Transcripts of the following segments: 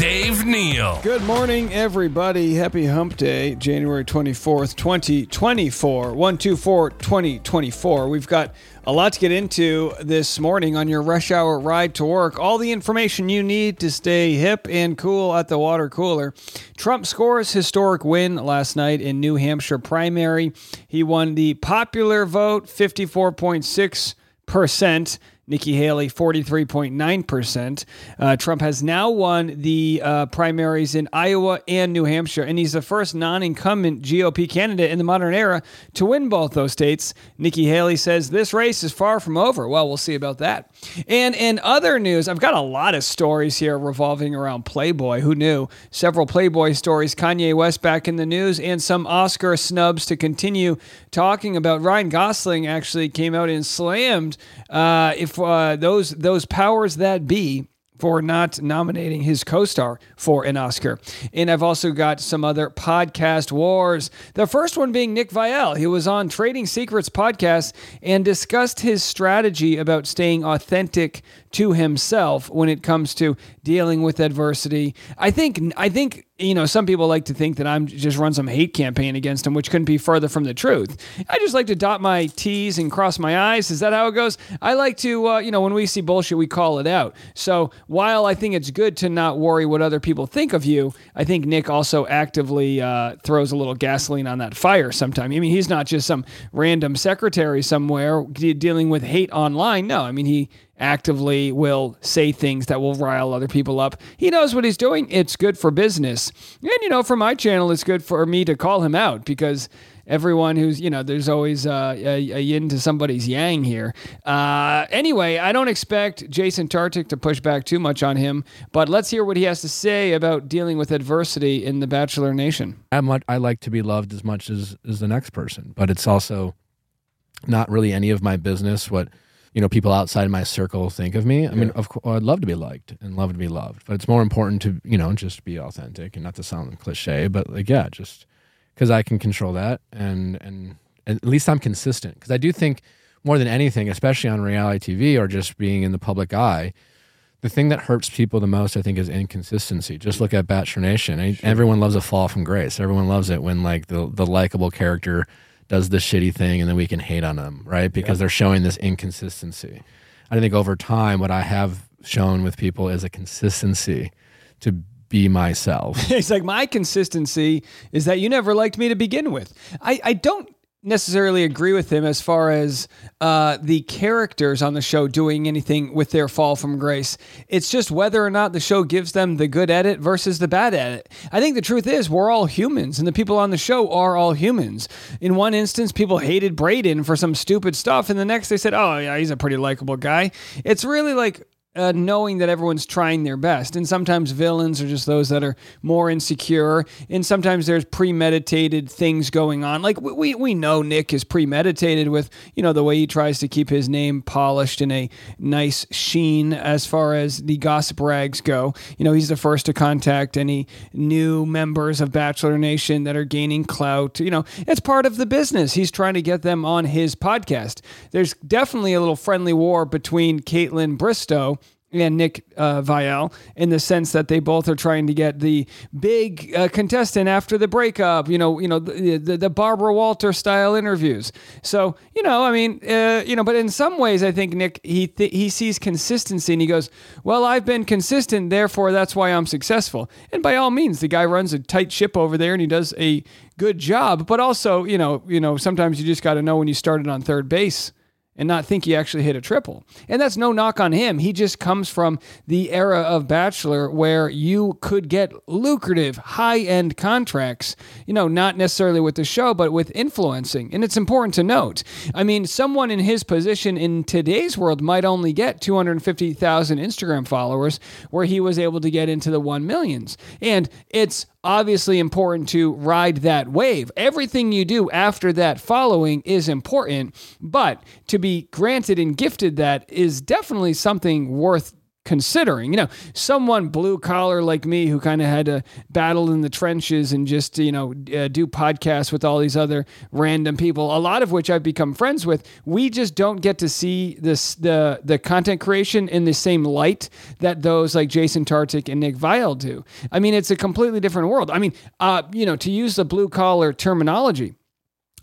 Dave Neal. Good morning, everybody. Happy Hump Day, January 24th, 2024. 124 2024. We've got a lot to get into this morning on your rush hour ride to work. All the information you need to stay hip and cool at the water cooler. Trump scores historic win last night in New Hampshire primary. He won the popular vote 54.6%. Nikki Haley, 43.9%. Uh, Trump has now won the uh, primaries in Iowa and New Hampshire, and he's the first non incumbent GOP candidate in the modern era to win both those states. Nikki Haley says this race is far from over. Well, we'll see about that. And in other news, I've got a lot of stories here revolving around Playboy. Who knew? Several Playboy stories, Kanye West back in the news, and some Oscar snubs to continue talking about. Ryan Gosling actually came out and slammed uh, if uh, those those powers that be for not nominating his co-star for an Oscar. And I've also got some other podcast wars. The first one being Nick Viall. He was on Trading Secrets podcast and discussed his strategy about staying authentic to himself when it comes to dealing with adversity. I think I think you know some people like to think that I'm just run some hate campaign against him, which couldn't be further from the truth. I just like to dot my T's and cross my I's. Is that how it goes? I like to uh, you know when we see bullshit, we call it out. So while I think it's good to not worry what other people think of you, I think Nick also actively uh, throws a little gasoline on that fire. Sometimes I mean he's not just some random secretary somewhere de- dealing with hate online. No, I mean he actively will say things that will rile other people up. He knows what he's doing. It's good for business. And, you know, for my channel, it's good for me to call him out because everyone who's, you know, there's always uh, a, a, yin to somebody's yang here. Uh, anyway, I don't expect Jason Tartick to push back too much on him, but let's hear what he has to say about dealing with adversity in the Bachelor Nation. I, I like to be loved as much as, as the next person, but it's also not really any of my business what – you know people outside my circle think of me. I mean, of course, I'd love to be liked and love to be loved, but it's more important to you know just be authentic and not to sound cliche, but like yeah, just because I can control that and and at least I'm consistent because I do think more than anything, especially on reality TV or just being in the public eye. The thing that hurts people the most, I think, is inconsistency. Just look at Bachelor Nation. Sure. Everyone loves a fall from grace. Everyone loves it when like the the likable character does this shitty thing and then we can hate on them, right? Because yeah. they're showing this inconsistency. I think over time, what I have shown with people is a consistency to be myself. it's like my consistency is that you never liked me to begin with. I, I don't necessarily agree with him as far as uh, the characters on the show doing anything with their fall from grace. It's just whether or not the show gives them the good edit versus the bad edit. I think the truth is we're all humans, and the people on the show are all humans. In one instance, people hated Braden for some stupid stuff, and the next they said, "Oh yeah, he's a pretty likable guy." It's really like uh, knowing that everyone's trying their best. And sometimes villains are just those that are more insecure. And sometimes there's premeditated things going on. Like we, we know Nick is premeditated with, you know, the way he tries to keep his name polished in a nice sheen as far as the gossip rags go. You know, he's the first to contact any new members of Bachelor Nation that are gaining clout. You know, it's part of the business. He's trying to get them on his podcast. There's definitely a little friendly war between Kaitlyn Bristowe and Nick uh, Viall in the sense that they both are trying to get the big uh, contestant after the breakup, you know, you know, the, the, the Barbara Walter style interviews. So, you know, I mean, uh, you know, but in some ways, I think Nick, he, th- he sees consistency and he goes, well, I've been consistent, therefore that's why I'm successful. And by all means, the guy runs a tight ship over there and he does a good job, but also, you know, you know, sometimes you just got to know when you started on third base and not think he actually hit a triple. And that's no knock on him. He just comes from the era of Bachelor where you could get lucrative, high end contracts, you know, not necessarily with the show, but with influencing. And it's important to note. I mean, someone in his position in today's world might only get 250,000 Instagram followers, where he was able to get into the 1 millions. And it's obviously important to ride that wave. Everything you do after that following is important, but to be granted and gifted that is definitely something worth considering. You know, someone blue collar like me who kind of had to battle in the trenches and just, you know, uh, do podcasts with all these other random people, a lot of which I've become friends with. We just don't get to see this the the content creation in the same light that those like Jason Tartick and Nick Viall do. I mean, it's a completely different world. I mean, uh, you know, to use the blue collar terminology,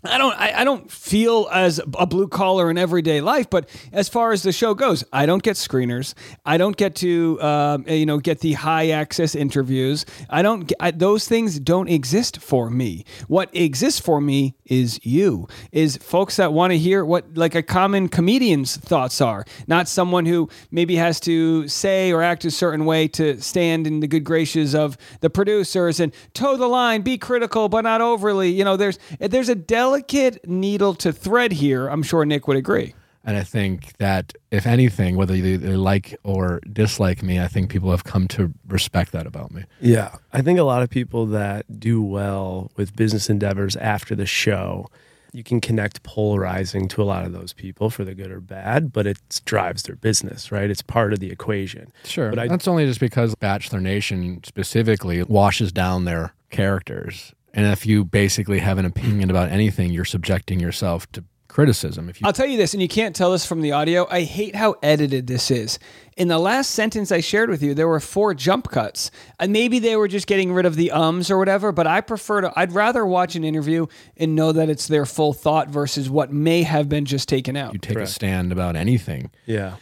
I don't I, I, don't feel as a blue collar in everyday life, but as far as the show goes, I don't get screeners. I don't get to uh, you know get the high access interviews. I don't I, those things don't exist for me. What exists for me is you, is folks that want to hear what like a common comedian's thoughts are, not someone who maybe has to say or act a certain way to stand in the good graces of the producers and toe the line, be critical but not overly. You know, there's there's a del delicate needle to thread here. I'm sure Nick would agree. And I think that if anything, whether they like or dislike me, I think people have come to respect that about me. Yeah. I think a lot of people that do well with business endeavors after the show, you can connect polarizing to a lot of those people for the good or bad, but it drives their business, right? It's part of the equation. Sure. But I, That's only just because Bachelor Nation specifically washes down their characters and if you basically have an opinion about anything, you're subjecting yourself to criticism. If you I'll tell you this, and you can't tell this from the audio. I hate how edited this is. In the last sentence I shared with you, there were four jump cuts, and maybe they were just getting rid of the ums or whatever. But I prefer to. I'd rather watch an interview and know that it's their full thought versus what may have been just taken out. You take Correct. a stand about anything. Yeah.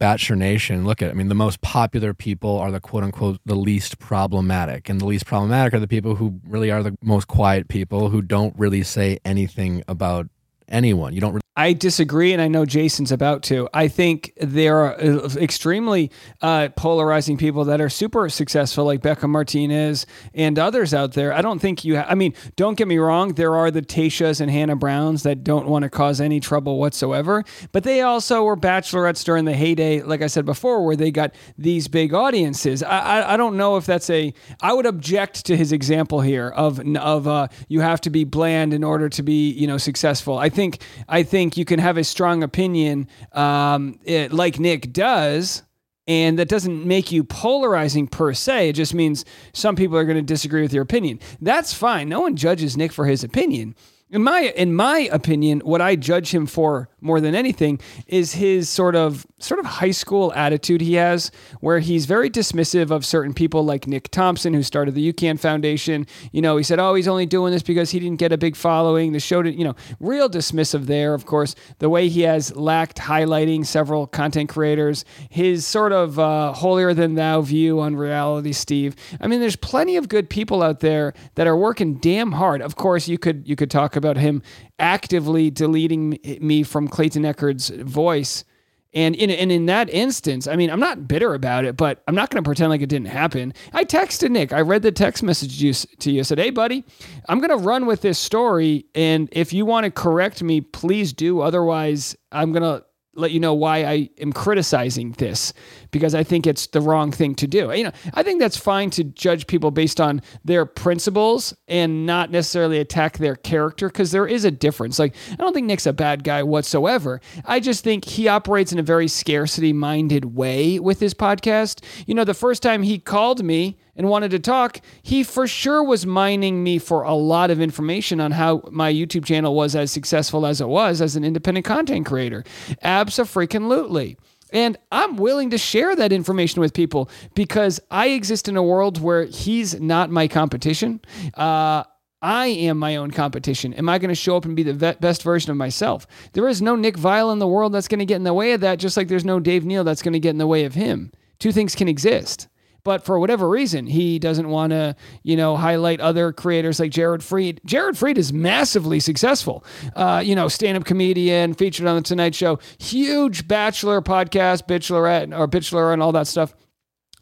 Bachelor Nation, look at, I mean, the most popular people are the quote unquote the least problematic. And the least problematic are the people who really are the most quiet people who don't really say anything about anyone. You don't really I disagree, and I know Jason's about to. I think there are uh, extremely uh, polarizing people that are super successful, like Becca Martinez and others out there. I don't think you. Ha- I mean, don't get me wrong. There are the Tayshias and Hannah Browns that don't want to cause any trouble whatsoever, but they also were bachelorettes during the heyday, like I said before, where they got these big audiences. I, I, I don't know if that's a. I would object to his example here of of uh, you have to be bland in order to be you know successful. I think I think think you can have a strong opinion um, it, like Nick does. And that doesn't make you polarizing per se. It just means some people are going to disagree with your opinion. That's fine. No one judges Nick for his opinion. In my in my opinion, what I judge him for more than anything is his sort of sort of high school attitude he has, where he's very dismissive of certain people like Nick Thompson, who started the UCAN Foundation. You know, he said, "Oh, he's only doing this because he didn't get a big following." The show, didn't, you know, real dismissive there. Of course, the way he has lacked highlighting several content creators, his sort of uh, holier than thou view on reality, Steve. I mean, there's plenty of good people out there that are working damn hard. Of course, you could you could talk about him actively deleting me from Clayton Echard's voice. And in, and in that instance, I mean, I'm not bitter about it, but I'm not going to pretend like it didn't happen. I texted Nick. I read the text message you, to you. I said, hey, buddy, I'm going to run with this story. And if you want to correct me, please do. Otherwise, I'm going to let you know why I am criticizing this because I think it's the wrong thing to do. You know, I think that's fine to judge people based on their principles and not necessarily attack their character because there is a difference. Like, I don't think Nick's a bad guy whatsoever. I just think he operates in a very scarcity minded way with his podcast. You know, the first time he called me and wanted to talk, he for sure was mining me for a lot of information on how my YouTube channel was as successful as it was as an independent content creator. Abso-freaking-lutely. And I'm willing to share that information with people because I exist in a world where he's not my competition. Uh, I am my own competition. Am I going to show up and be the best version of myself? There is no Nick Viall in the world that's going to get in the way of that, just like there's no Dave Neal that's going to get in the way of him. Two things can exist. But for whatever reason, he doesn't want to, you know, highlight other creators like Jared Freid. Jared Freid is massively successful. Uh, you know, stand-up comedian, featured on the Tonight Show, huge Bachelor podcast, Bachelorette or Bachelor and all that stuff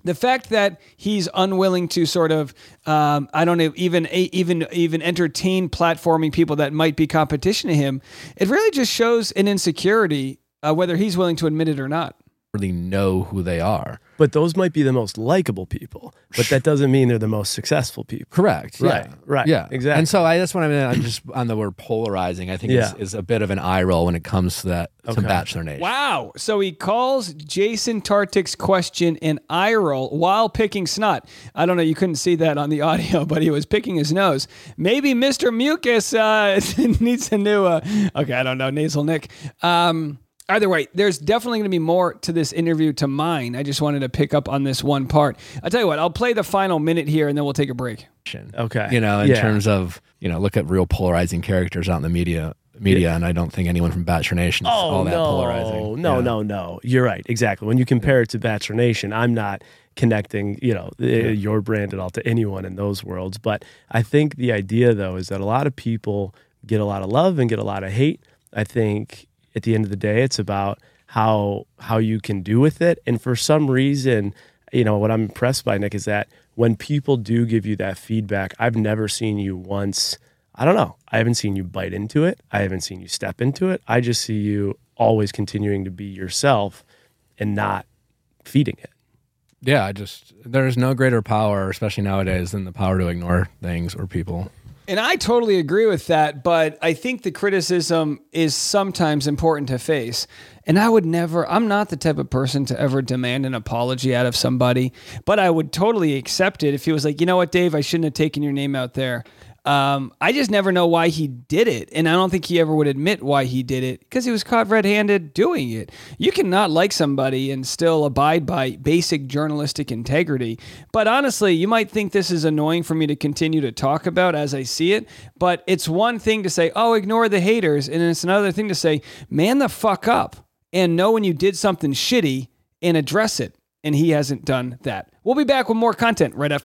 the fact that he's unwilling to sort of um, I don't know even even even entertain platforming people that might be competition to him, it really just shows an insecurity uh, whether he's willing to admit it or not. Really know who they are. But those might be the most likable people, but that doesn't mean they're the most successful people. Correct. Right. Yeah. Right. Yeah. Exactly. And so I that's what I mean. I'm just on the word polarizing. I think Yeah. it's, is a bit of an eye roll when it comes to that to Bachelor Nation. Wow. So he calls Jason Tartick's question an eye roll while picking snot. I don't know. You couldn't see that on the audio, but he was picking his nose. Maybe Mr. Mucus uh, needs a new, uh, okay, I don't know, nasal nick. Um, Either way, there's definitely going to be more to this interview to mine. I just wanted to pick up on this one part. I'll tell you what, I'll play the final minute here and then we'll take a break. Okay. You know, in Yeah. terms of you know, look at real polarizing characters out in the media. Media, and I don't think anyone from Bachelor Nation is Oh all that oh, no, polarizing. no, Yeah. no, no! You're right, exactly. When you compare it to Bachelor Nation, I'm not connecting, you know, your brand at all to anyone in those worlds. But I think the idea, though, is that a lot of people get a lot of love and get a lot of hate. I think at the end of the day, it's about how how you can do with it. And for some reason, you know, what I'm impressed by Nick is that when people do give you that feedback, I've never seen you once. I don't know. I haven't seen you bite into it. I haven't seen you step into it. I just see you always continuing to be yourself and not feeding it. Yeah, I just there's no greater power, especially nowadays, than the power to ignore things or people. And I totally agree with that, but I think the criticism is sometimes important to face. And I would never, I'm not the type of person to ever demand an apology out of somebody, but I would totally accept it if he was like, you know what, Dave, I shouldn't have taken your name out there. Um, I just never know why he did it. And I don't think he ever would admit why he did it because he was caught red handed doing it. You cannot like somebody and still abide by basic journalistic integrity. But honestly, you might think this is annoying for me to continue to talk about as I see it. But it's one thing to say, oh, ignore the haters. And it's another thing to say, man the fuck up and know when you did something shitty and address it. And he hasn't done that. We'll be back with more content right after.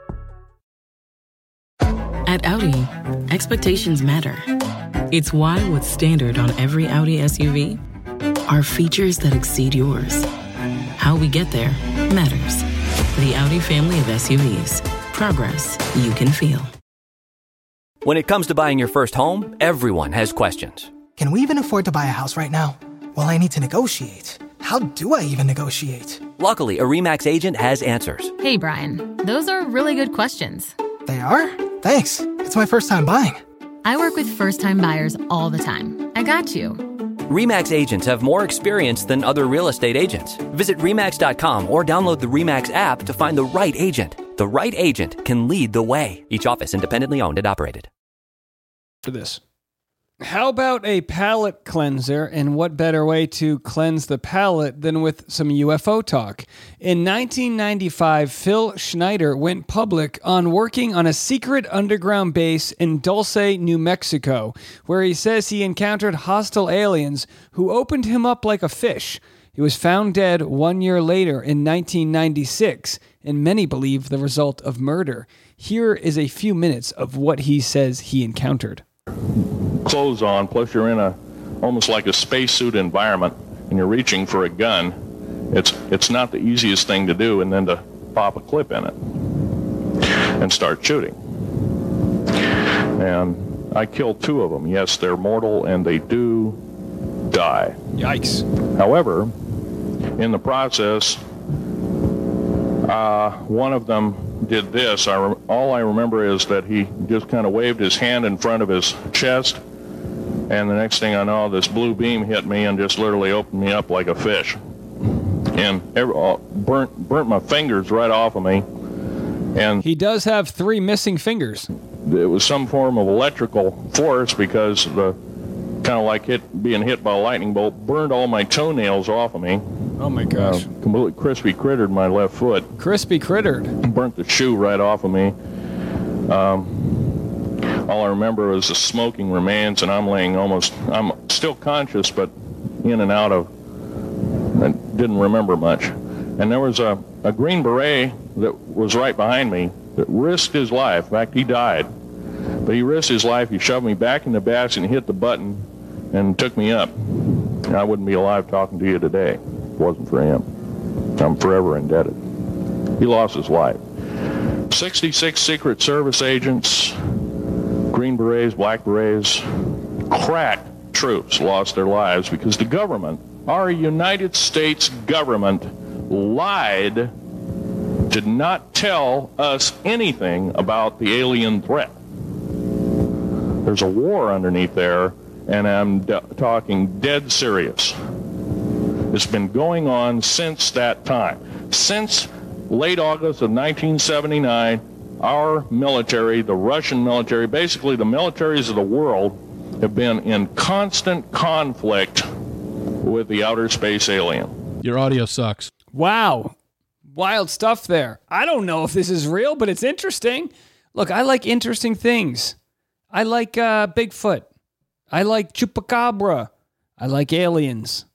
At Audi, expectations matter. It's why what's standard on every Audi SUV are features that exceed yours. How we get there matters. The Audi family of SUVs. Progress you can feel. When it comes to buying your first home, everyone has questions. Can we even afford to buy a house right now? Well, I need to negotiate. How do I even negotiate? Luckily, a REMAX agent has answers. Hey, Brian, those are really good questions. They are? Thanks. It's my first time buying. I work with first time buyers all the time. I got you. REMAX agents have more experience than other real estate agents. Visit REMAX.com or download the REMAX app to find the right agent. The right agent can lead the way. Each office independently owned and operated. For this. How about a palate cleanser? And what better way to cleanse the palate than with some UFO talk? In 1995, Phil Schneider went public on working on a secret underground base in Dulce, New Mexico, where he says he encountered hostile aliens who opened him up like a fish. He was found dead one year later in 1996, and many believe the result of murder. Here is a few minutes of what he says he encountered clothes on, plus you're in a almost like a spacesuit environment, and you're reaching for a gun. It's it's not the easiest thing to do, and then to pop a clip in it and start shooting. And I killed two of them. Yes, they're mortal, and they do die. Yikes! However, in the process, uh, one of them did this. I re- all I remember is that he just kind of waved his hand in front of his chest, and the next thing I know, this blue beam hit me and just literally opened me up like a fish, and every, uh, burnt burnt my fingers right off of me. And he does have three missing fingers. It was some form of electrical force because the kind of like hit being hit by a lightning bolt burned all my toenails off of me. Oh my gosh! Uh, completely crispy crittered my left foot. Crispy crittered. Burnt the shoe right off of me. Um, all I remember was the smoking remains, and I'm laying almost. I'm still conscious, but in and out of. I didn't remember much. And there was a, a green beret that was right behind me that risked his life. In fact, he died. But he risked his life. He shoved me back in the basket and hit the button and took me up. I wouldn't be alive talking to you today wasn't for him. I'm forever indebted. He lost his life. 66 Secret Service agents, Green Berets, Black Berets, crack troops lost their lives because the government, our United States government, lied, did not tell us anything about the alien threat. There's a war underneath there, and I'm d- talking dead serious. It's been going on since that time. Since late August of 1979, our military, the Russian military, basically the militaries of the world, have been in constant conflict with the outer space alien. Your audio sucks. Wow. Wild stuff there. I don't know if this is real, but it's interesting. Look, I like interesting things. I like uh, Bigfoot. I like Chupacabra. I like aliens.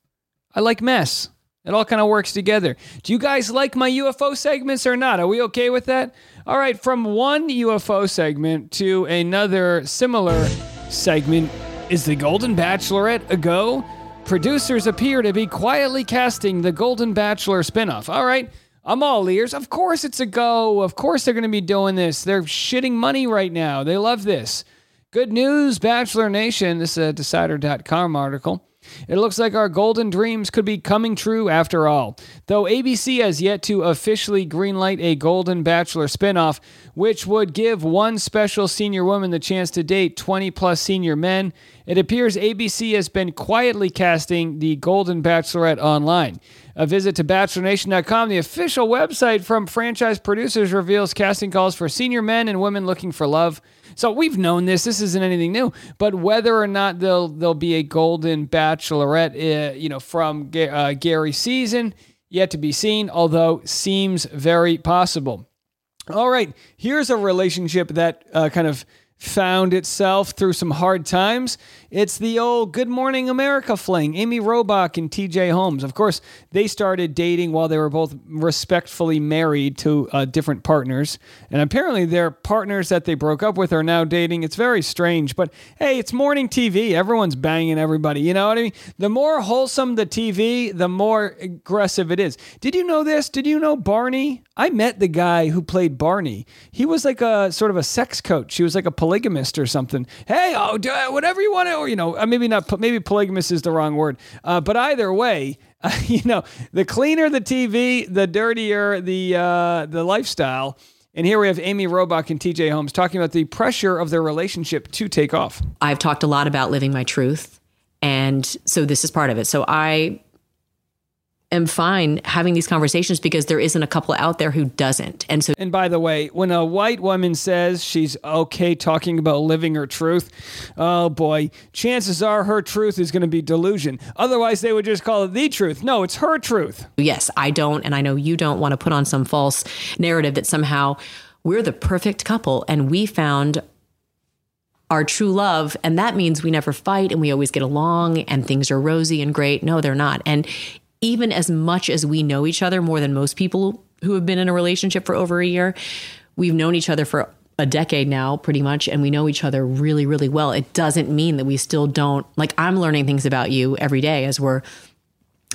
I like mess. It all kind of works together. Do you guys like my UFO segments or not? Are we okay with that? All right, from one UFO segment to another similar segment. Is the Golden Bachelorette a go? Producers appear to be quietly casting the Golden Bachelor spinoff. All right, I'm all ears. Of course it's a go. Of course they're going to be doing this. They're shitting money right now. They love this. Good news, Bachelor Nation. This is a Decider.com article. It looks like our golden dreams could be coming true after all. Though ABC has yet to officially greenlight a Golden Bachelor spinoff, which would give one special senior woman the chance to date 20 plus senior men, it appears ABC has been quietly casting the Golden Bachelorette online. A visit to BachelorNation.com, the official website from franchise producers, reveals casting calls for senior men and women looking for love. So we've known this. This isn't anything new. But whether or not there'll there'll be a golden bachelorette, uh, you know, from uh, Gary season, yet to be seen. Although seems very possible. All right, here's a relationship that uh, kind of found itself through some hard times. It's the old Good Morning America fling, Amy Robach and TJ Holmes. Of course, they started dating while they were both respectfully married to uh, different partners. And apparently, their partners that they broke up with are now dating. It's very strange, but hey, it's morning TV. Everyone's banging everybody. You know what I mean? The more wholesome the TV, the more aggressive it is. Did you know this? Did you know Barney? I met the guy who played Barney. He was like a sort of a sex coach. He was like a polygamist or something. Hey, oh, whatever you want to or you know, uh, maybe not. Maybe polygamous is the wrong word. Uh, but either way, uh, you know, the cleaner the TV, the dirtier the uh, the lifestyle. And here we have Amy Robach and TJ Holmes talking about the pressure of their relationship to take off. I've talked a lot about living my truth. And so this is part of it. So I am fine having these conversations because there isn't a couple out there who doesn't. And so And by the way, when a white woman says she's okay talking about living her truth, oh boy, chances are her truth is going to be delusion. Otherwise, they would just call it the truth. No, it's her truth. yes, I don't and I know you don't want to put on some false narrative that somehow we're the perfect couple and we found our true love and that means we never fight and we always get along and things are rosy and great. No, they're not. And even as much as we know each other more than most people who have been in a relationship for over a year, we've known each other for a decade now, pretty much, and we know each other really, really well. It doesn't mean that we still don't like I'm learning things about you every day as we're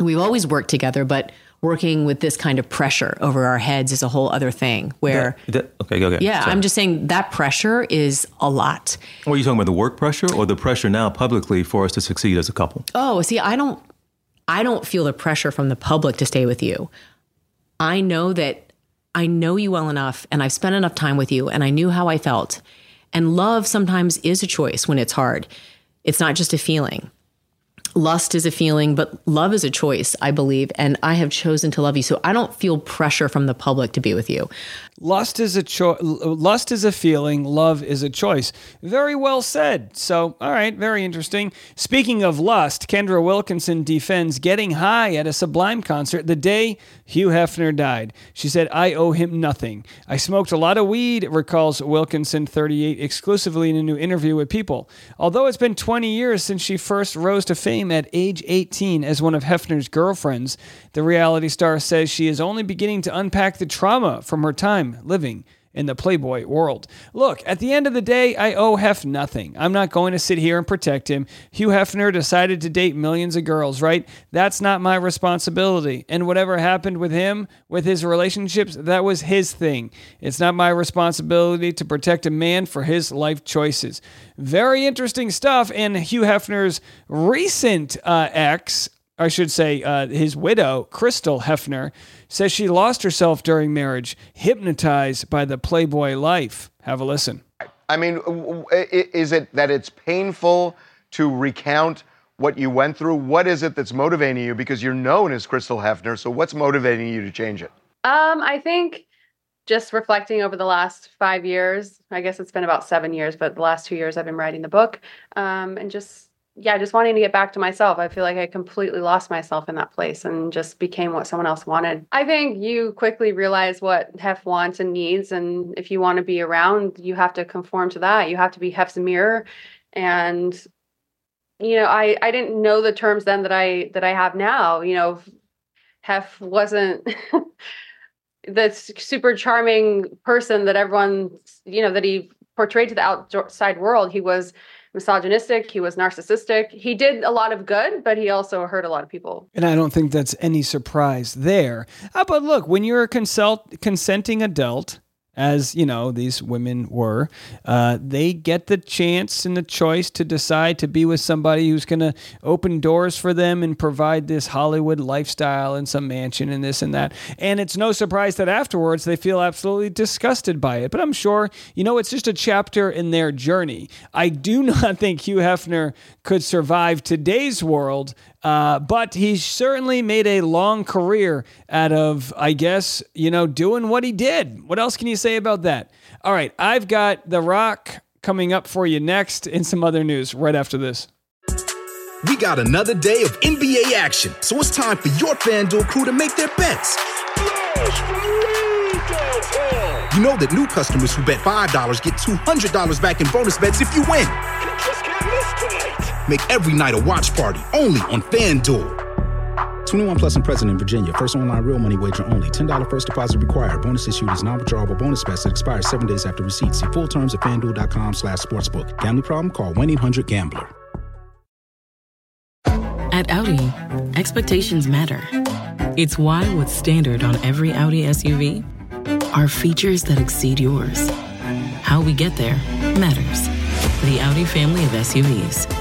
we've always worked together, but working with this kind of pressure over our heads is a whole other thing where That- okay, go ahead. yeah, Sorry. I'm just saying that pressure is a lot. What are you talking about? The work pressure or the pressure now publicly for us to succeed as a couple? Oh, see, I don't I don't feel the pressure from the public to stay with you. I know that I know you well enough and I've spent enough time with you and I knew how I felt. And love sometimes is a choice when it's hard. It's not just a feeling. Lust is a feeling, but love is a choice, I believe, and I have chosen to love you. So I don't feel pressure from the public to be with you. Lust is a choice. lust is a feeling, love is a choice. Very well said. So, all right, very interesting. Speaking of lust, Kendra Wilkinson defends getting high at a Sublime concert the day Hugh Hefner died. She said, "I owe him nothing. I smoked a lot of weed," recalls Wilkinson, 38, exclusively in a new interview with People. Although it's been 20 years since she first rose to fame at age 18 as one of Hefner's girlfriends, the reality star says she is only beginning to unpack the trauma from her time living in the Playboy world. Look, at the end of the day, I owe Hef nothing. I'm not going to sit here and protect him. Hugh Hefner decided to date millions of girls, right? That's not my responsibility. And whatever happened with him, with his relationships, that was his thing. It's not my responsibility to protect a man for his life choices. Very interesting stuff. And Hugh Hefner's recent uh, ex, I should say, uh, his widow, Crystal Hefner, says she lost herself during marriage, hypnotized by the Playboy life. Have a listen. I mean, w- w- i- is it that it's painful to recount what you went through? What is it that's motivating you? Because you're known as Crystal Hefner, so what's motivating you to change it? Um, I think just reflecting over the last five years, I guess it's been about seven years, but the last two years I've been writing the book. Um, and just, yeah, just wanting to get back to myself. I feel like I completely lost myself in that place and just became what someone else wanted. I think you quickly realize what Hef wants and needs. And if you want to be around, you have to conform to that. You have to be Hef's mirror. And you know, I I didn't know the terms then that I that I have now. You know, Hef wasn't the super charming person that everyone, you know, that he portrayed to the outside world. He was misogynistic, he was narcissistic. He did a lot of good, but he also hurt a lot of people. And I don't think that's any surprise there. Uh, but look, when you're a consult- consenting adult, as you know these women were, uh, they get the chance and the choice to decide to be with somebody who's going to open doors for them and provide this Hollywood lifestyle and some mansion and this and that. And it's no surprise that afterwards they feel absolutely disgusted by it. But I'm sure you know it's just a chapter in their journey. I do not think Hugh Hefner could survive today's world uh, but he certainly made a long career out of, I guess, you know, doing what he did. What else can you say about that? All right, I've got The Rock coming up for you next in some other news right after this. We got another day of NBA action, so it's time for your FanDuel crew to make their bets. You know that new customers who bet $5 get $200 back in bonus bets if you win. Make every night a watch party only on FanDuel. 21 plus and present in Virginia. First online real money wager only. $10 first deposit required. Bonus issued is non-withdrawable bonus bets that expires seven days after receipt. See full terms at fanduel.com slash sportsbook. Gambling problem? Call 1-800-GAMBLER. At Audi, expectations matter. It's why what's standard on every Audi SUV are features that exceed yours. How we get there matters. The Audi family of SUVs.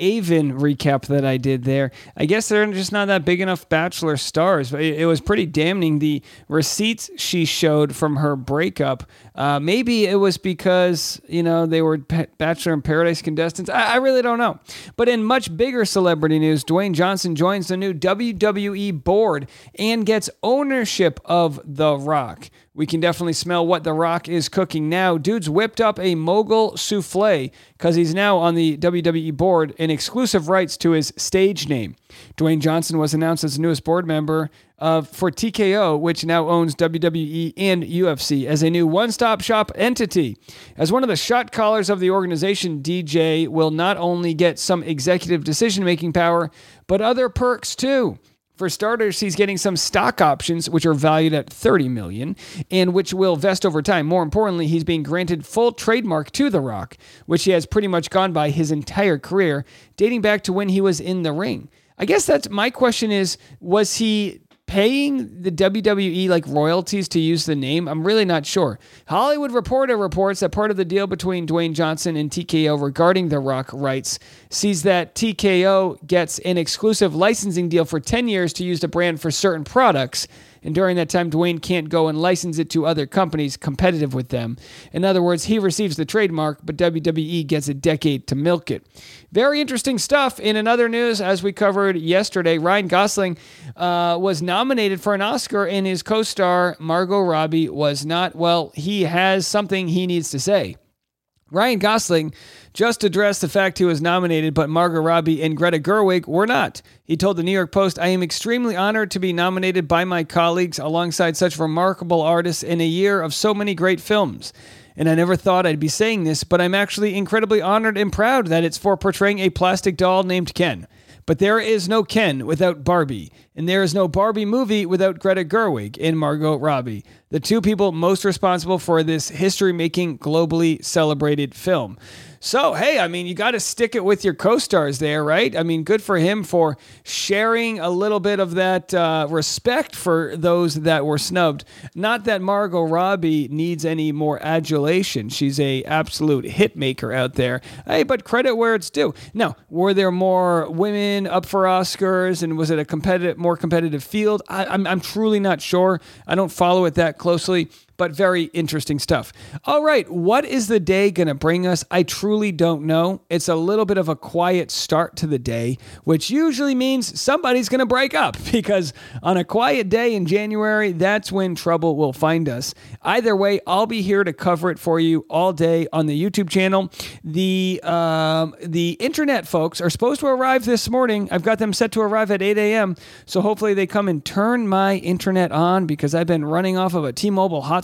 Aven recap that I did there. I guess they're just not that big enough Bachelor stars, but it, was pretty damning. The receipts she showed from her breakup. Uh, maybe it was because you know they were Bachelor in Paradise contestants. I, I really don't know. But in much bigger celebrity news, Dwayne Johnson joins the new WWE board and gets ownership of The Rock. We can definitely smell what The Rock is cooking now. Dude's whipped up a mogul souffle because he's now on the WWE board and exclusive rights to his stage name. Dwayne Johnson was announced as the newest board member of for TKO, which now owns WWE and UFC as a new one-stop shop entity. As one of the shot callers of the organization, DJ will not only get some executive decision-making power, but other perks too. For starters, he's getting some stock options, which are valued at 30 million, and which will vest over time. More importantly, he's being granted full trademark to The Rock, which he has pretty much gone by his entire career, dating back to when he was in the ring. I guess that's my question is was he paying the WWE like royalties to use the name? I'm really not sure. Hollywood Reporter reports that part of the deal between Dwayne Johnson and TKO regarding the Rock rights sees that TKO gets an exclusive licensing deal for 10 years to use the brand for certain products. And during that time, Dwayne can't go and license it to other companies competitive with them. In other words, he receives the trademark, but WWE gets a decade to milk it. Very interesting stuff. In another news, as we covered yesterday, Ryan Gosling uh, was nominated for an Oscar, and his co star, Margot Robbie, was not. Well, he has something he needs to say. Ryan Gosling just addressed the fact he was nominated, but Margot Robbie and Greta Gerwig were not. He told the New York Post, I am extremely honored to be nominated by my colleagues alongside such remarkable artists in a year of so many great films. And I never thought I'd be saying this, but I'm actually incredibly honored and proud that it's for portraying a plastic doll named Ken. But there is no Ken without Barbie, and there is no Barbie movie without Greta Gerwig and Margot Robbie, the two people most responsible for this history making, globally celebrated film. So, hey, I mean, you got to stick it with your co stars there, right? I mean, good for him for sharing a little bit of that uh, respect for those that were snubbed. Not that Margot Robbie needs any more adulation. She's a absolute hit maker out there. Hey, but credit where it's due. Now, were there more women up for Oscars and was it a competitive, more competitive field? I, I'm, I'm truly not sure. I don't follow it that closely but very interesting stuff. All right, what is the day going to bring us? I truly don't know. It's a little bit of a quiet start to the day, which usually means somebody's going to break up because on a quiet day in January, that's when trouble will find us. Either way, I'll be here to cover it for you all day on the YouTube channel. The um, the internet folks are supposed to arrive this morning. I've got them set to arrive at 8 a.m. So hopefully they come and turn my internet on because I've been running off of a T-Mobile hotspot.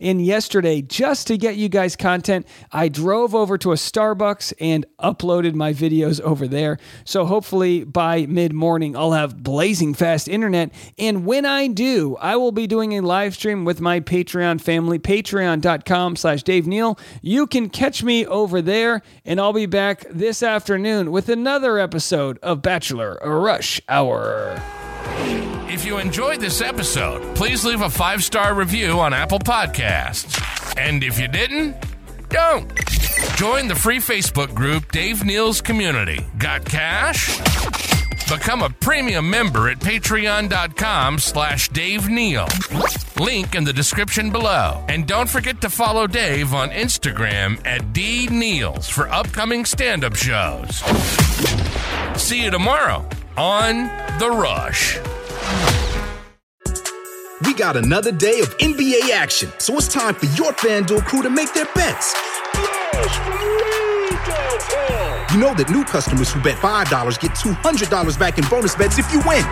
And yesterday, just to get you guys content, I drove over to a Starbucks and uploaded my videos over there. So hopefully by mid morning, I'll have blazing fast internet. And when I do, I will be doing a live stream with my Patreon family, patreon.com slash Dave Neal. You can catch me over there, and I'll be back this afternoon with another episode of Bachelor Rush Hour. If you enjoyed this episode, please leave a five star review on Apple Podcasts. And if you didn't, don't. Join the free Facebook group Dave Neal's Community. Got cash? Become a premium member at patreon.com slash Dave Neal. Link in the description below. And don't forget to follow Dave on Instagram at D for upcoming stand up shows. See you tomorrow on The Rush. We got another day of NBA action, so it's time for your FanDuel crew to make their bets. You know that new customers who bet $5 get $200 back in bonus bets if you win.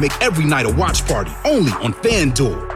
Make every night a watch party only on FanDuel.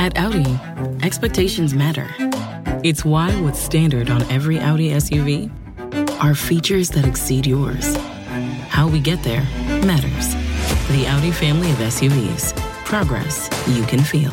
At Audi, expectations matter. It's why what's standard on every Audi SUV are features that exceed yours. How we get there matters. The Audi family of SUVs. Progress you can feel.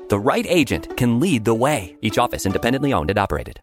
The right agent can lead the way. Each office independently owned and operated.